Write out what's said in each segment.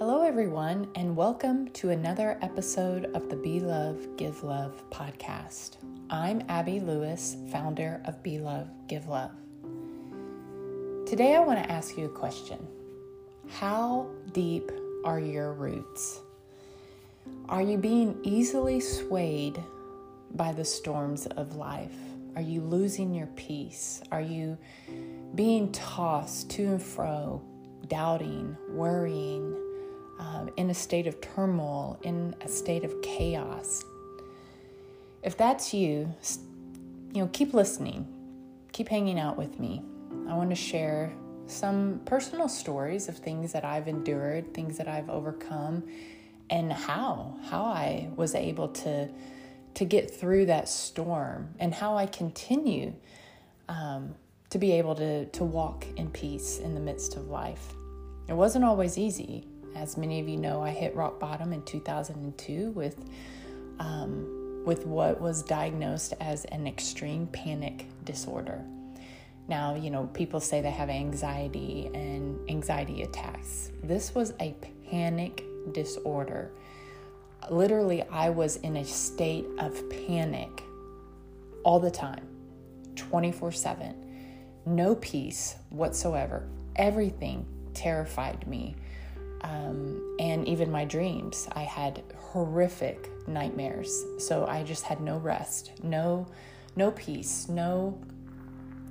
Hello, everyone, and welcome to another episode of the Be Love, Give Love podcast. I'm Abby Lewis, founder of Be Love, Give Love. Today, I want to ask you a question How deep are your roots? Are you being easily swayed by the storms of life? Are you losing your peace? Are you being tossed to and fro, doubting, worrying? Um, in a state of turmoil, in a state of chaos. If that's you, you know, keep listening, keep hanging out with me. I want to share some personal stories of things that I've endured, things that I've overcome, and how how I was able to to get through that storm, and how I continue um, to be able to to walk in peace in the midst of life. It wasn't always easy. As many of you know, I hit rock bottom in 2002 with um, with what was diagnosed as an extreme panic disorder. Now, you know, people say they have anxiety and anxiety attacks. This was a panic disorder. Literally, I was in a state of panic all the time, 24 7. No peace whatsoever. Everything terrified me um, and even my dreams. I had horrific nightmares, so I just had no rest, no, no peace, no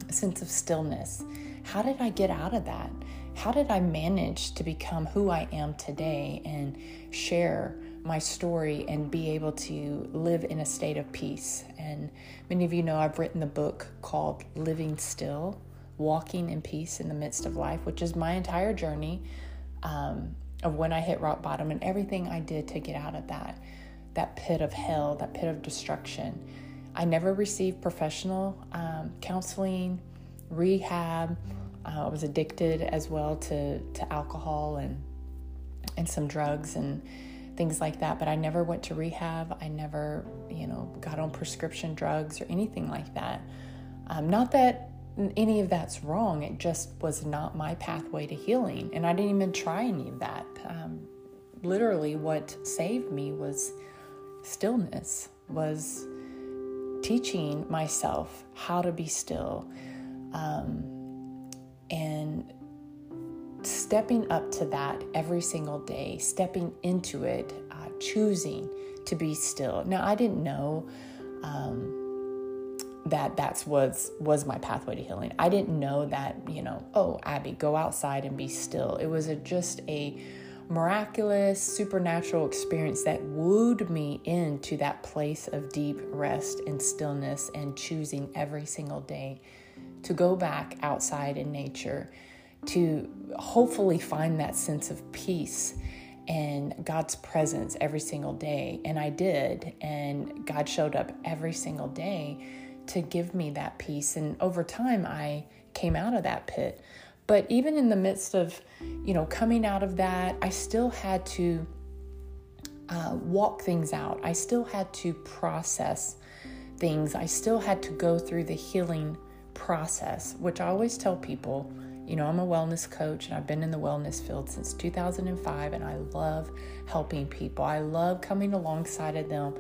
sense of stillness. How did I get out of that? How did I manage to become who I am today and share my story and be able to live in a state of peace? And many of you know I've written the book called Living Still Walking in Peace in the Midst of Life, which is my entire journey um, of when I hit rock bottom and everything I did to get out of that that pit of hell, that pit of destruction. I never received professional um, counseling, rehab. Uh, I was addicted as well to to alcohol and and some drugs and things like that. But I never went to rehab. I never, you know, got on prescription drugs or anything like that. Um, not that any of that's wrong. It just was not my pathway to healing. And I didn't even try any of that. Um, literally, what saved me was stillness, was teaching myself how to be still um, and stepping up to that every single day, stepping into it, uh, choosing to be still. Now, I didn't know. Um, that that's was was my pathway to healing. I didn't know that, you know, oh, Abby, go outside and be still. It was a, just a miraculous supernatural experience that wooed me into that place of deep rest and stillness and choosing every single day to go back outside in nature to hopefully find that sense of peace and God's presence every single day. And I did, and God showed up every single day to give me that peace. And over time, I came out of that pit. But even in the midst of, you know, coming out of that, I still had to uh, walk things out. I still had to process things. I still had to go through the healing process, which I always tell people. You know, I'm a wellness coach and I've been in the wellness field since 2005, and I love helping people. I love coming alongside of them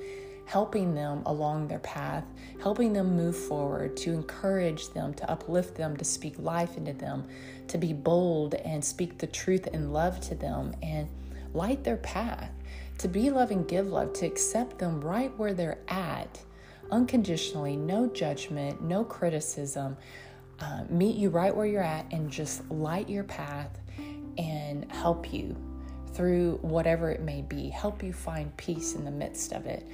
helping them along their path, helping them move forward, to encourage them, to uplift them, to speak life into them, to be bold and speak the truth and love to them and light their path, to be love and give love, to accept them right where they're at, unconditionally, no judgment, no criticism. Uh, meet you right where you're at and just light your path and help you through whatever it may be, help you find peace in the midst of it.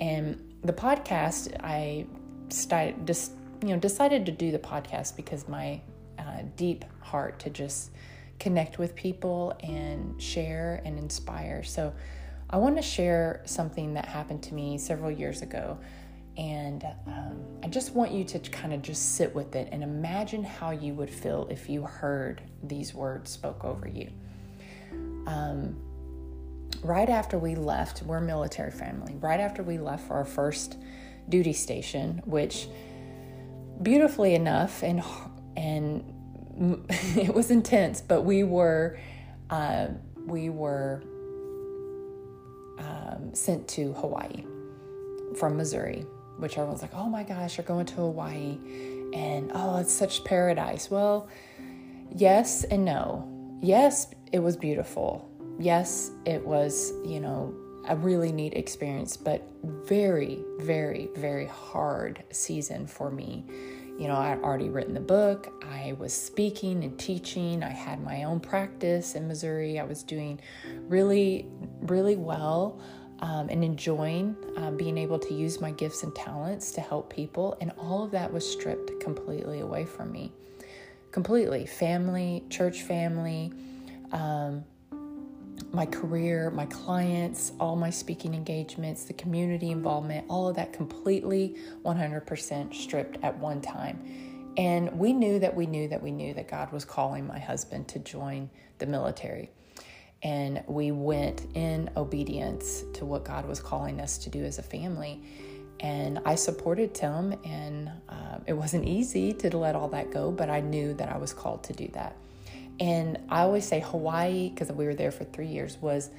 And the podcast, I started just you know decided to do the podcast because my uh, deep heart to just connect with people and share and inspire. So I want to share something that happened to me several years ago. And um, I just want you to kind of just sit with it and imagine how you would feel if you heard these words spoke over you. Um, right after we left, we're military family, right after we left for our first duty station, which beautifully enough and and it was intense, but we were uh, we were um, sent to Hawaii from Missouri, which everyone's like, oh my gosh, you're going to Hawaii. And oh, it's such paradise. Well, yes and no. Yes, it was beautiful. Yes, it was, you know, a really neat experience, but very, very, very hard season for me. You know, I'd already written the book, I was speaking and teaching, I had my own practice in Missouri, I was doing really, really well. Um, and enjoying uh, being able to use my gifts and talents to help people. And all of that was stripped completely away from me. Completely. Family, church family, um, my career, my clients, all my speaking engagements, the community involvement, all of that completely 100% stripped at one time. And we knew that we knew that we knew that God was calling my husband to join the military. And we went in obedience to what God was calling us to do as a family. And I supported Tim, and uh, it wasn't easy to let all that go, but I knew that I was called to do that. And I always say Hawaii, because we were there for three years, was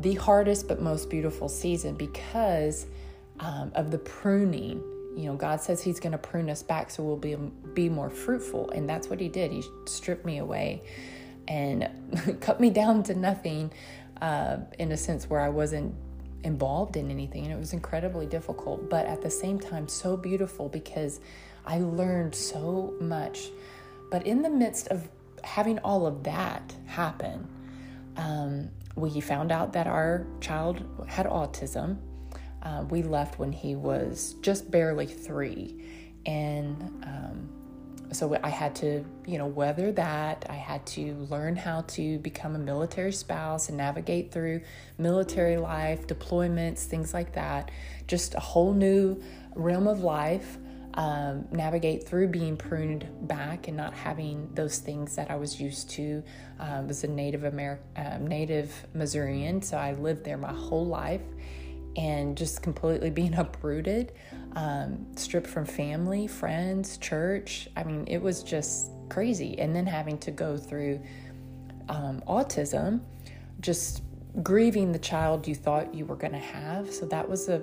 the hardest but most beautiful season because um, of the pruning. You know, God says He's going to prune us back so we'll be, be more fruitful. And that's what He did. He stripped me away and cut me down to nothing uh, in a sense where I wasn't involved in anything. And it was incredibly difficult, but at the same time, so beautiful because I learned so much. But in the midst of having all of that happen, um, we found out that our child had autism. Uh, we left when he was just barely three. And um, so I had to, you know, weather that. I had to learn how to become a military spouse and navigate through military life, deployments, things like that. Just a whole new realm of life um, navigate through being pruned back and not having those things that I was used to. Um, I was a Native American, um, Native Missourian, so I lived there my whole life, and just completely being uprooted, um, stripped from family, friends, church. I mean, it was just crazy. And then having to go through um, autism, just grieving the child you thought you were going to have. So that was a,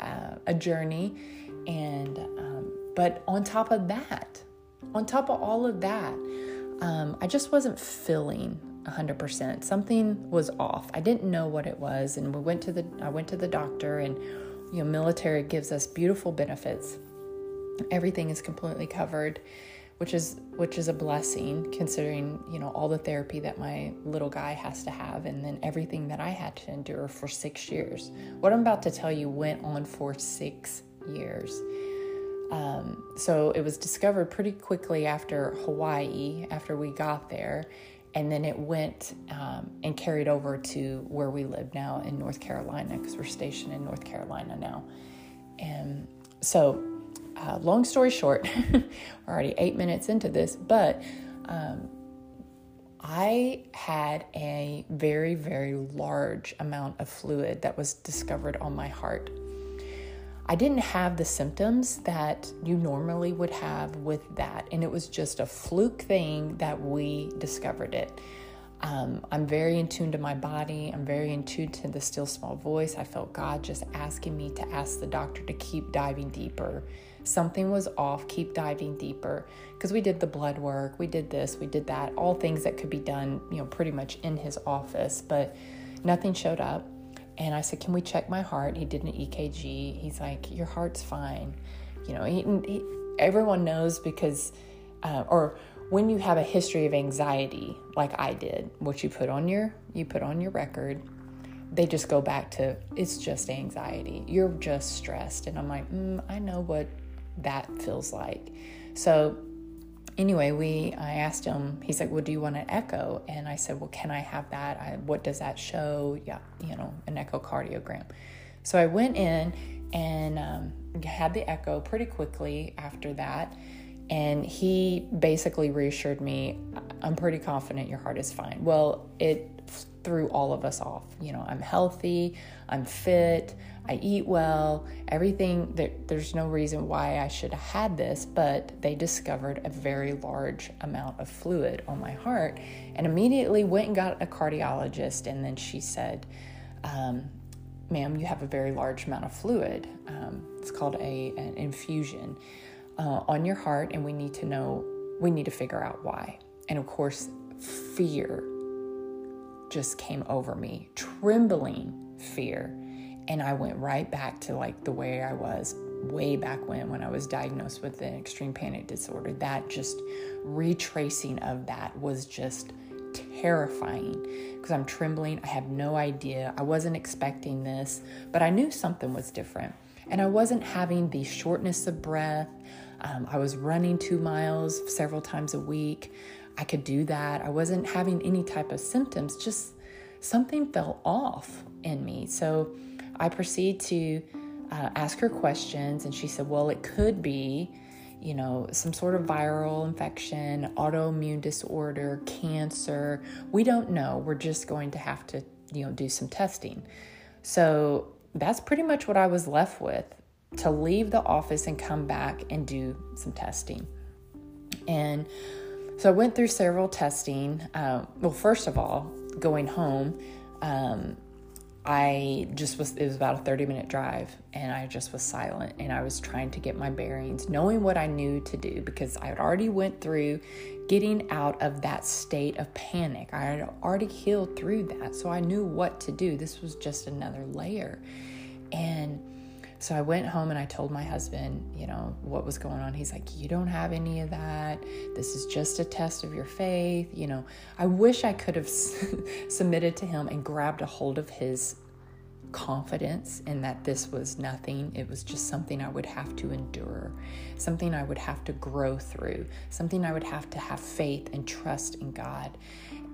a, a journey and, um, but on top of that, on top of all of that, um, I just wasn't feeling 100%. Something was off. I didn't know what it was. And we went to the, I went to the doctor and, you know, military gives us beautiful benefits. Everything is completely covered which is which is a blessing considering you know all the therapy that my little guy has to have and then everything that i had to endure for six years what i'm about to tell you went on for six years. Um, so it was discovered pretty quickly after Hawaii, after we got there, and then it went um, and carried over to where we live now in North Carolina because we're stationed in North Carolina now. And so, uh, long story short, we're already eight minutes into this, but um, I had a very, very large amount of fluid that was discovered on my heart. I didn't have the symptoms that you normally would have with that. And it was just a fluke thing that we discovered it. Um, I'm very in tune to my body. I'm very in tune to the still small voice. I felt God just asking me to ask the doctor to keep diving deeper. Something was off, keep diving deeper. Because we did the blood work, we did this, we did that, all things that could be done, you know, pretty much in his office, but nothing showed up. And I said, Can we check my heart? He did an EKG. He's like, Your heart's fine. You know, he, he, everyone knows because, uh, or when you have a history of anxiety, like I did, what you put on your you put on your record, they just go back to it's just anxiety. You're just stressed, and I'm like, mm, I know what that feels like. So anyway, we I asked him. He's like, "Well, do you want an echo?" And I said, "Well, can I have that? I, what does that show? Yeah, you know, an echocardiogram." So I went in and um, had the echo pretty quickly after that. And he basically reassured me, I'm pretty confident your heart is fine. Well, it threw all of us off. You know, I'm healthy, I'm fit, I eat well, everything. There, there's no reason why I should have had this, but they discovered a very large amount of fluid on my heart and immediately went and got a cardiologist. And then she said, um, Ma'am, you have a very large amount of fluid. Um, it's called a, an infusion uh, on your heart, and we need to know, we need to figure out why. And of course, fear just came over me, trembling fear and I went right back to like the way I was way back when when I was diagnosed with an extreme panic disorder. That just retracing of that was just terrifying because I'm trembling. I have no idea. I wasn't expecting this, but I knew something was different. And I wasn't having the shortness of breath. Um, I was running two miles several times a week. I could do that. I wasn't having any type of symptoms, just something fell off in me. So I proceed to uh, ask her questions, and she said, Well, it could be, you know, some sort of viral infection, autoimmune disorder, cancer. We don't know. We're just going to have to, you know, do some testing. So that's pretty much what I was left with to leave the office and come back and do some testing. And so I went through several testing. Uh, well, first of all, going home, um, I just was, it was about a 30 minute drive and I just was silent and I was trying to get my bearings, knowing what I knew to do because I had already went through getting out of that state of panic. I had already healed through that. So I knew what to do. This was just another layer. And so I went home and I told my husband, you know, what was going on. He's like, You don't have any of that. This is just a test of your faith. You know, I wish I could have submitted to him and grabbed a hold of his confidence in that this was nothing. It was just something I would have to endure, something I would have to grow through, something I would have to have faith and trust in God.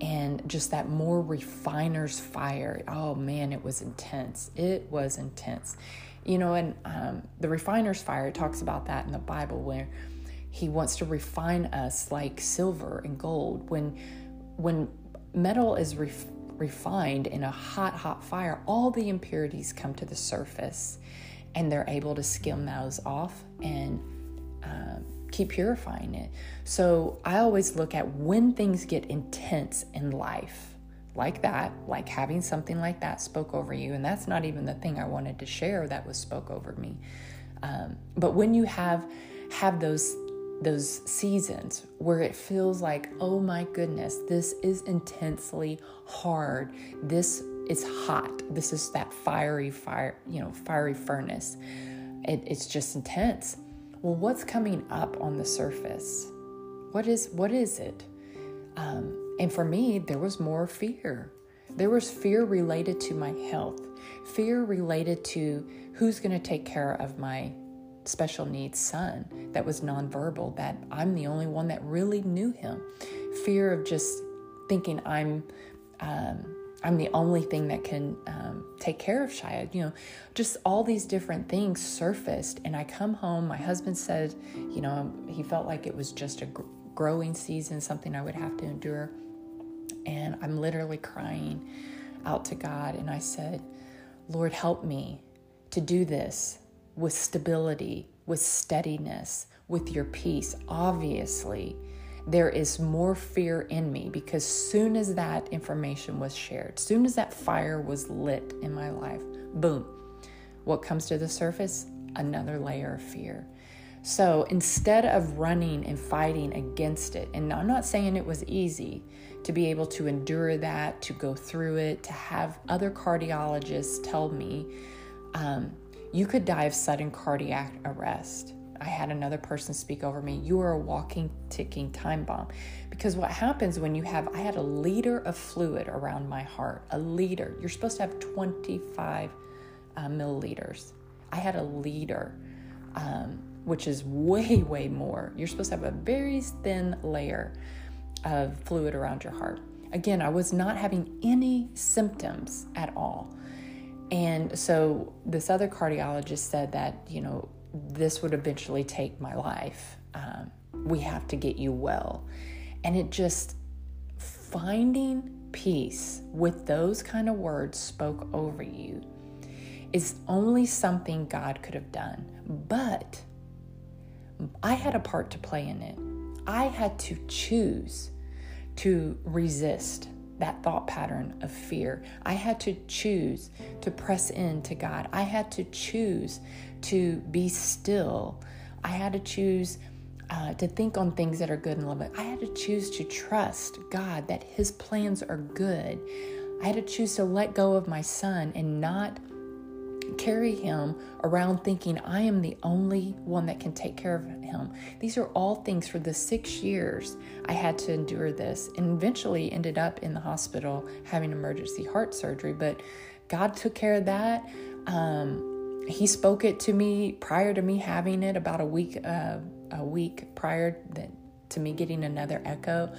And just that more refiner's fire. Oh man, it was intense. It was intense. You know, and um, the refiner's fire talks about that in the Bible where he wants to refine us like silver and gold. When when metal is ref- refined in a hot, hot fire, all the impurities come to the surface, and they're able to skim those off and uh, keep purifying it. So I always look at when things get intense in life like that, like having something like that spoke over you. And that's not even the thing I wanted to share that was spoke over me. Um, but when you have have those those seasons where it feels like, oh my goodness, this is intensely hard. This is hot. This is that fiery fire, you know, fiery furnace. It, it's just intense. Well, what's coming up on the surface? What is what is it? Um, and for me, there was more fear. There was fear related to my health, fear related to who's going to take care of my special needs son that was nonverbal, that I'm the only one that really knew him. Fear of just thinking I'm. Um, I'm the only thing that can um, take care of Shia. You know, just all these different things surfaced. And I come home, my husband said, you know, he felt like it was just a growing season, something I would have to endure and I'm literally crying out to God. And I said, Lord, help me to do this with stability, with steadiness, with your peace. Obviously, there is more fear in me because soon as that information was shared, soon as that fire was lit in my life, boom, what comes to the surface? Another layer of fear. So instead of running and fighting against it, and I'm not saying it was easy to be able to endure that, to go through it, to have other cardiologists tell me um, you could die of sudden cardiac arrest. I had another person speak over me, you are a walking, ticking time bomb. Because what happens when you have, I had a liter of fluid around my heart, a liter. You're supposed to have 25 uh, milliliters. I had a liter. Um, which is way, way more. You're supposed to have a very thin layer of fluid around your heart. Again, I was not having any symptoms at all. And so this other cardiologist said that, you know, this would eventually take my life. Um, we have to get you well. And it just, finding peace with those kind of words spoke over you is only something God could have done. But I had a part to play in it. I had to choose to resist that thought pattern of fear. I had to choose to press into God. I had to choose to be still. I had to choose uh, to think on things that are good and lovely. I had to choose to trust God that His plans are good. I had to choose to let go of my son and not carry him around thinking I am the only one that can take care of him. These are all things for the six years I had to endure this and eventually ended up in the hospital having emergency heart surgery. But God took care of that. Um, he spoke it to me prior to me having it about a week, uh, a week prior to me getting another echo.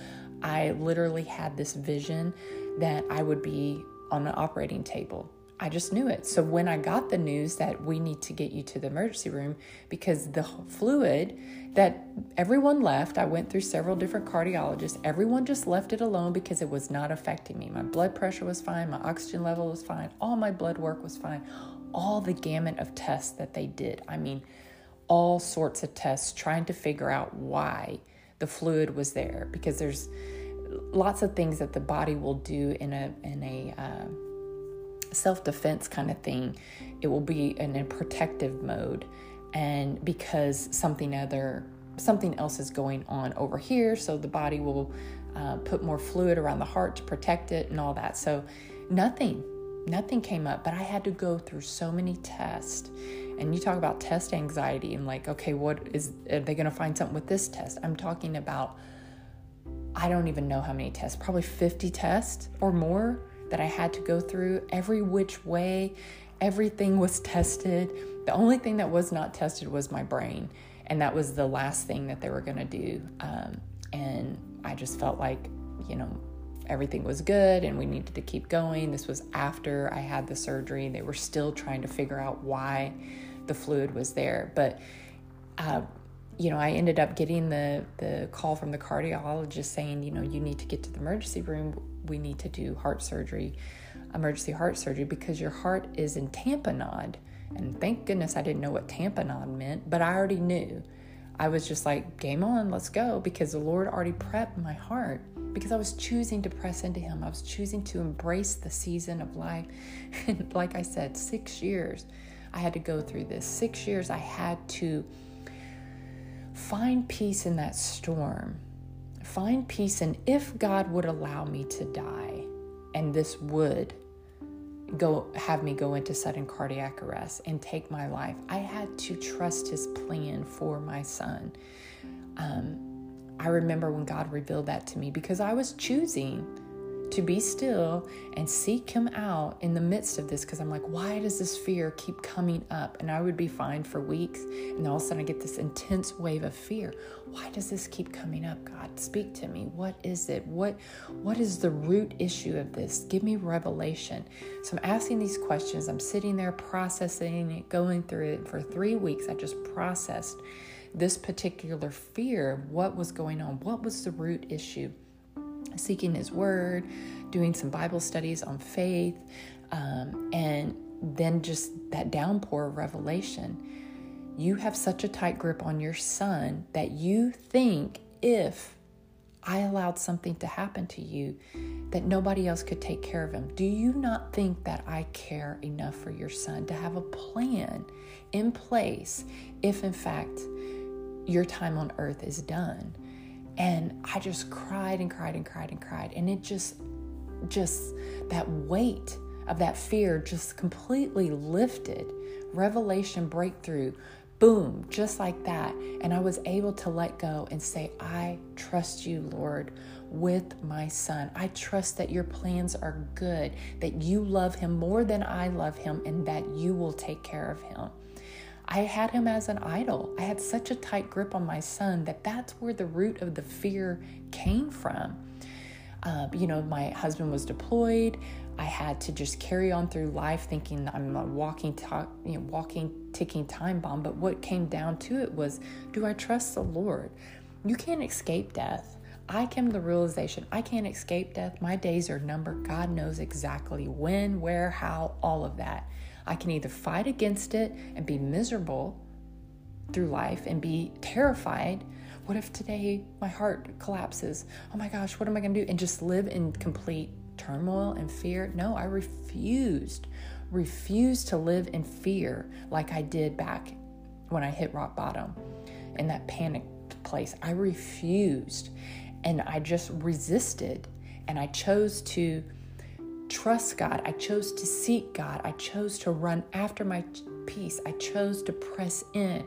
I literally had this vision that I would be on an operating table I just knew it. So when I got the news that we need to get you to the emergency room because the fluid that everyone left, I went through several different cardiologists. Everyone just left it alone because it was not affecting me. My blood pressure was fine, my oxygen level was fine, all my blood work was fine. All the gamut of tests that they did. I mean, all sorts of tests trying to figure out why the fluid was there because there's lots of things that the body will do in a in a uh, self defense kind of thing, it will be in a protective mode. And because something other something else is going on over here, so the body will uh, put more fluid around the heart to protect it and all that. So nothing, nothing came up, but I had to go through so many tests. And you talk about test anxiety and like, okay, what is are they going to find something with this test? I'm talking about I don't even know how many tests, probably 50 tests or more that I had to go through every which way. Everything was tested. The only thing that was not tested was my brain. And that was the last thing that they were going to do. Um, and I just felt like, you know, everything was good and we needed to keep going. This was after I had the surgery. They were still trying to figure out why the fluid was there. But, uh, you know, I ended up getting the, the call from the cardiologist saying, you know, you need to get to the emergency room we need to do heart surgery, emergency heart surgery, because your heart is in tamponade. And thank goodness I didn't know what tamponade meant, but I already knew. I was just like, game on, let's go, because the Lord already prepped my heart. Because I was choosing to press into Him. I was choosing to embrace the season of life. And like I said, six years I had to go through this. Six years I had to find peace in that storm find peace and if God would allow me to die and this would go have me go into sudden cardiac arrest and take my life i had to trust his plan for my son. Um, i remember when god revealed that to me because i was choosing to be still and seek him out in the midst of this because I'm like, why does this fear keep coming up? And I would be fine for weeks, and all of a sudden I get this intense wave of fear. Why does this keep coming up? God, speak to me. What is it? What what is the root issue of this? Give me revelation. So I'm asking these questions. I'm sitting there processing it, going through it for three weeks. I just processed this particular fear, what was going on, what was the root issue seeking His Word, doing some Bible studies on faith, um, and then just that downpour of revelation. You have such a tight grip on your son that you think if I allowed something to happen to you, that nobody else could take care of him. Do you not think that I care enough for your son to have a plan in place if, in fact, your time on earth is done? And I just cried and cried and cried and cried. And it just, just that weight of that fear just completely lifted. Revelation breakthrough, boom, just like that. And I was able to let go and say, I trust you, Lord, with my son. I trust that your plans are good, that you love him more than I love him, and that you will take care of him. I had him as an idol. I had such a tight grip on my son that that's where the root of the fear came from. Uh, you know, my husband was deployed. I had to just carry on through life thinking I'm a walking, you know, walking, ticking time bomb. But what came down to it was, do I trust the Lord? You can't escape death. I came to the realization I can't escape death. My days are numbered. God knows exactly when, where, how, all of that. I can either fight against it and be miserable through life and be terrified. What if today my heart collapses? Oh my gosh, what am I going to do? And just live in complete turmoil and fear? No, I refused, refused to live in fear like I did back when I hit rock bottom in that panicked place. I refused and I just resisted and I chose to trust God. I chose to seek God. I chose to run after my peace. I chose to press in.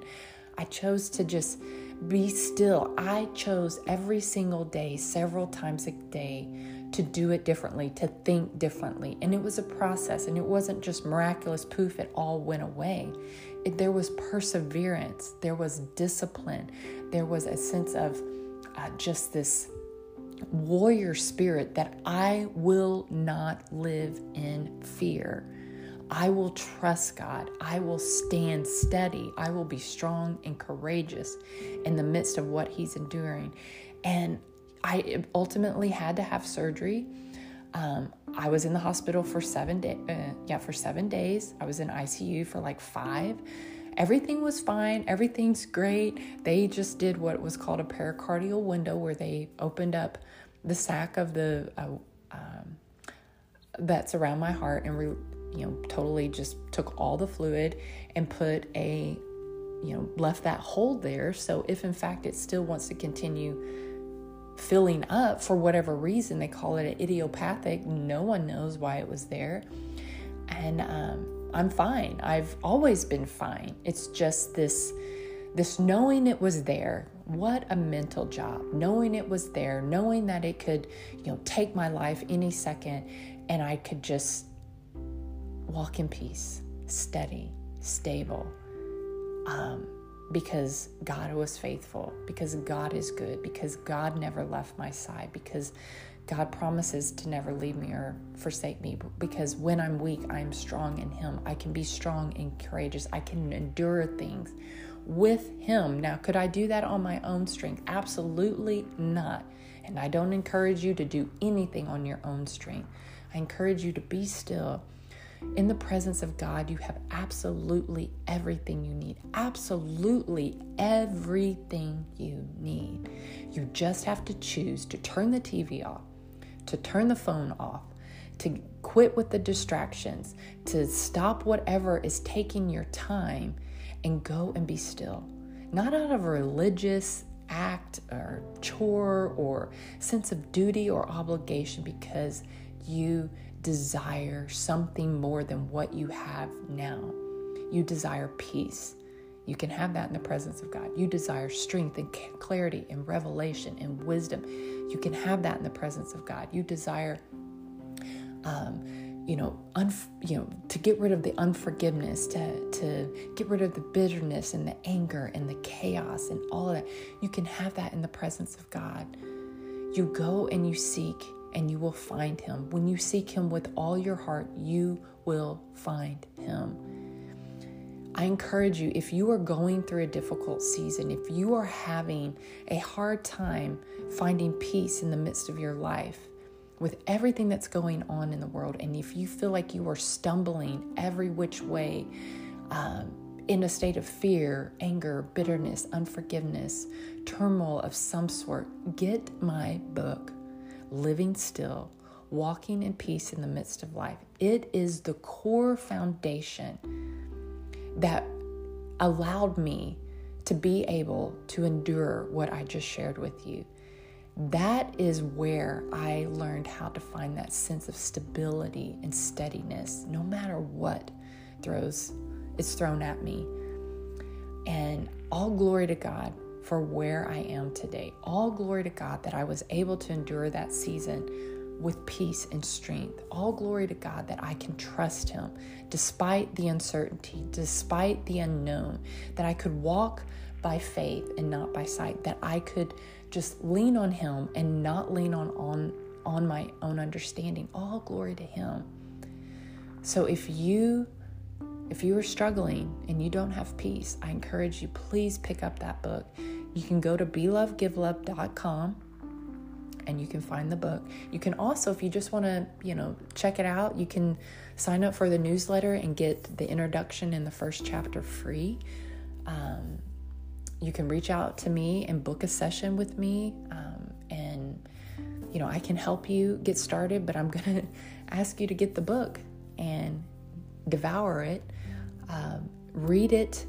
I chose to just be still. I chose every single day, several times a day, to do it differently, to think differently. And it was a process, and it wasn't just miraculous poof, it all went away. It, there was perseverance, there was discipline, there was a sense of uh, just this warrior spirit that I will not live in fear. I will trust God. I will stand steady. I will be strong and courageous in the midst of what He's enduring. And I ultimately had to have surgery. Um, I was in the hospital for seven days. Uh, yeah, for seven days. I was in ICU for like five. Everything was fine. Everything's great. They just did what was called a pericardial window, where they opened up the sac of the uh, um, that's around my heart and re, you know totally just took all the fluid and put a you know left that hole there so if in fact it still wants to continue filling up for whatever reason they call it an idiopathic no one knows why it was there and um, i'm fine. I've always been fine. It's just this this knowing it was there. What a mental job. Knowing it was there knowing that it could you know take my life any second and i could just walk in peace steady stable um, because god was faithful because god is good because god never left my side because god promises to never leave me or forsake me because when i'm weak i'm strong in him i can be strong and courageous i can endure things with Him. Now, could I do that on my own strength? Absolutely not. And I don't encourage you to do anything on your own strength. I encourage you to be still. In the presence of God, you have absolutely everything you need. Absolutely everything you need. You just have to choose to turn the TV off, to turn the phone off, to quit with the distractions, to stop whatever is taking your time and go and be still. Not out of a religious act or chore or sense of duty or obligation because you desire something more than what you have now. You desire peace. You can have that in the presence of God. You desire strength and clarity and revelation and wisdom. You can have that in the presence of God. You desire um, you know, un, you know, to get rid of the unforgiveness, to to get rid of the bitterness and the anger and the chaos and all of that. You can have that in the presence of God. You go and you seek and you will find him. When you seek him with all your heart, you will find him. I encourage you if you are going through a difficult season, if you are having a hard time finding peace in the midst of your life, with everything that's going on in the world, and if you feel like you are stumbling every which way, um, in a state of fear, anger, bitterness, unforgiveness, turmoil of some sort, get my book, Living Still Walking in Peace in the Midst of Life. It is the core foundation that allowed me to be able to endure what I just shared with you that is where I learned how to find that sense of stability and steadiness no matter what throws is thrown at me. And all glory to God for where I am today. All glory to God that I was able to endure that season with peace and strength. All glory to God that I can trust Him despite the uncertainty, despite the unknown, that I could walk by faith and not by sight, that I could just lean on him and not lean on on on my own understanding. All glory to him. So if you if you are struggling and you don't have peace i encourage you please pick up that book. You can go to belovegivelove.com and you can find the book. You can also, if you just want to, you know, check it out, you can sign up for the newsletter and get the introduction in the first chapter free. Um, you can reach out to me and book a session with me, um, and you know, I can help you get started. But I'm to ask you to get the book and devour it, um, read it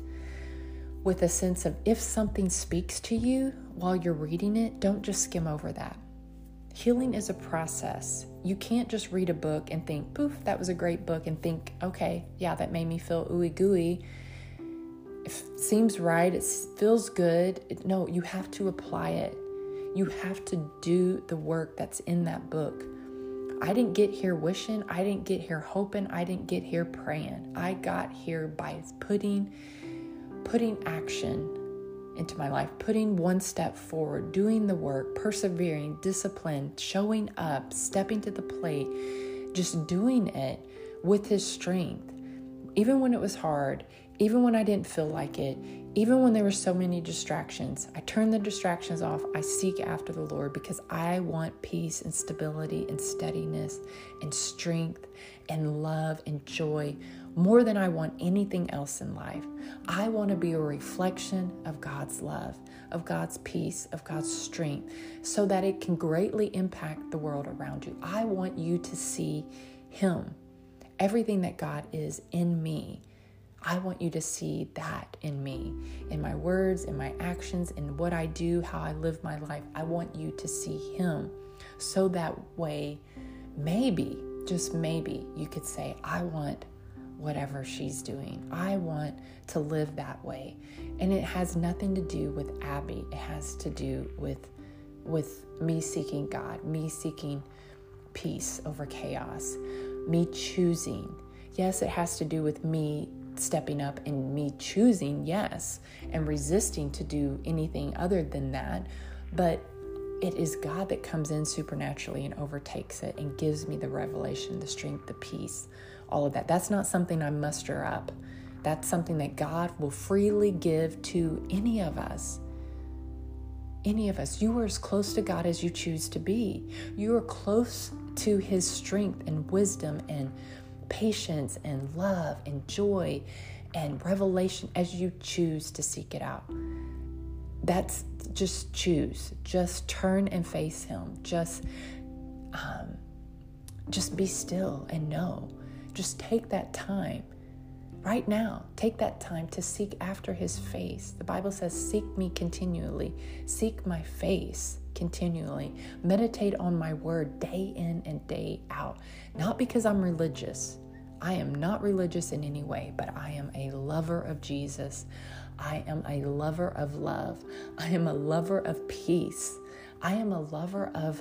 with a sense of if something speaks to you while you're reading it, don't just skim over that. Healing is a process. You can't just read a book and think, poof, that was a great book, and think, okay, yeah, that made me feel ooey gooey. It seems right, it feels good. No, you have to apply it. You have to do the work that's in that book. I didn't get here wishing, I didn't get here hoping, I didn't get here praying. I got here by putting putting action into my life, putting one step forward, doing the work, persevering, discipline, showing up, stepping to the plate, just doing it with His strength. Even when it was hard, even when I didn't feel like it, even when there were so many distractions, I turn the distractions off. I seek after the Lord because I want peace and stability and steadiness and strength and love and joy more than I want anything else in life. I want to be a reflection of God's love, of God's peace, of God's strength, so that it can greatly impact the world around you. I want you to see Him, everything that God is in me. I want you to see that in me, in my words, in my actions, in what I do, how I live my life. I want you to see Him. So that way, maybe, just maybe, you could say, I want whatever she's doing. I want to live that way. And it has nothing to do with Abby. It has to do with with me seeking God, me seeking peace over chaos, me choosing. Yes, it has to do with me stepping up and me choosing, yes, and resisting to do anything other than that. But it is God that comes in supernaturally and overtakes it and gives me the revelation, the strength, the peace all of that. That's not something I muster up. That's something that God will freely give to any of us. Any of us. You are as close to God as you choose to be. You are close to His strength and wisdom and patience and love and joy and revelation as you choose to seek it out. That's just choose. Just turn and face Him. Just, um, just be still and know just take that time right now. Take that time to seek after his face. The Bible says, Seek me continually, seek my face continually. Meditate on my word day in and day out. Not because I'm religious. I am not religious in any way, but I am a lover of Jesus. I am a lover of love. I am a lover of peace. I am a lover of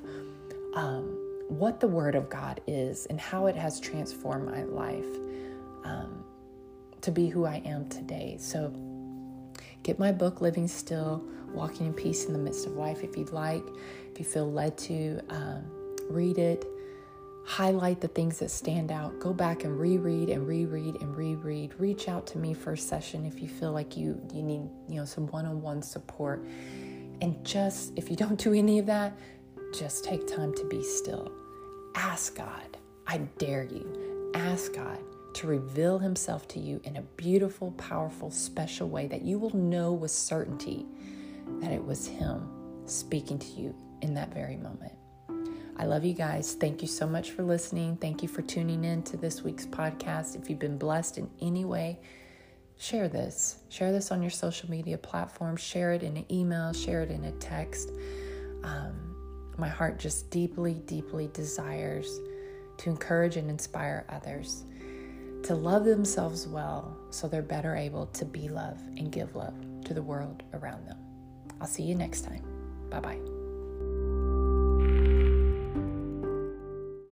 um, what the Word of God is and how it has transformed my life um, to be who I am today. So, get my book, Living Still Walking in Peace in the Midst of Life, if you'd like. If you feel led to, um, read it. Highlight the things that stand out. Go back and reread and reread and reread. Reach out to me for a session if you feel like you you need you know some one-on-one support. And just if you don't do any of that, just take time to be still. Ask God, I dare you, ask God to reveal Himself to you in a beautiful, powerful, special way that you will know with certainty that it was Him speaking to you in that very moment. I love you guys. Thank you so much for listening. Thank you for tuning in to this week's podcast. If you've been blessed in any way, share this. Share this on your social media platform. Share it in an email. Share it in a text. Um, my heart just deeply, deeply desires to encourage and inspire others to love themselves well so they're better able to be love and give love to the world around them. I'll see you next time. Bye bye.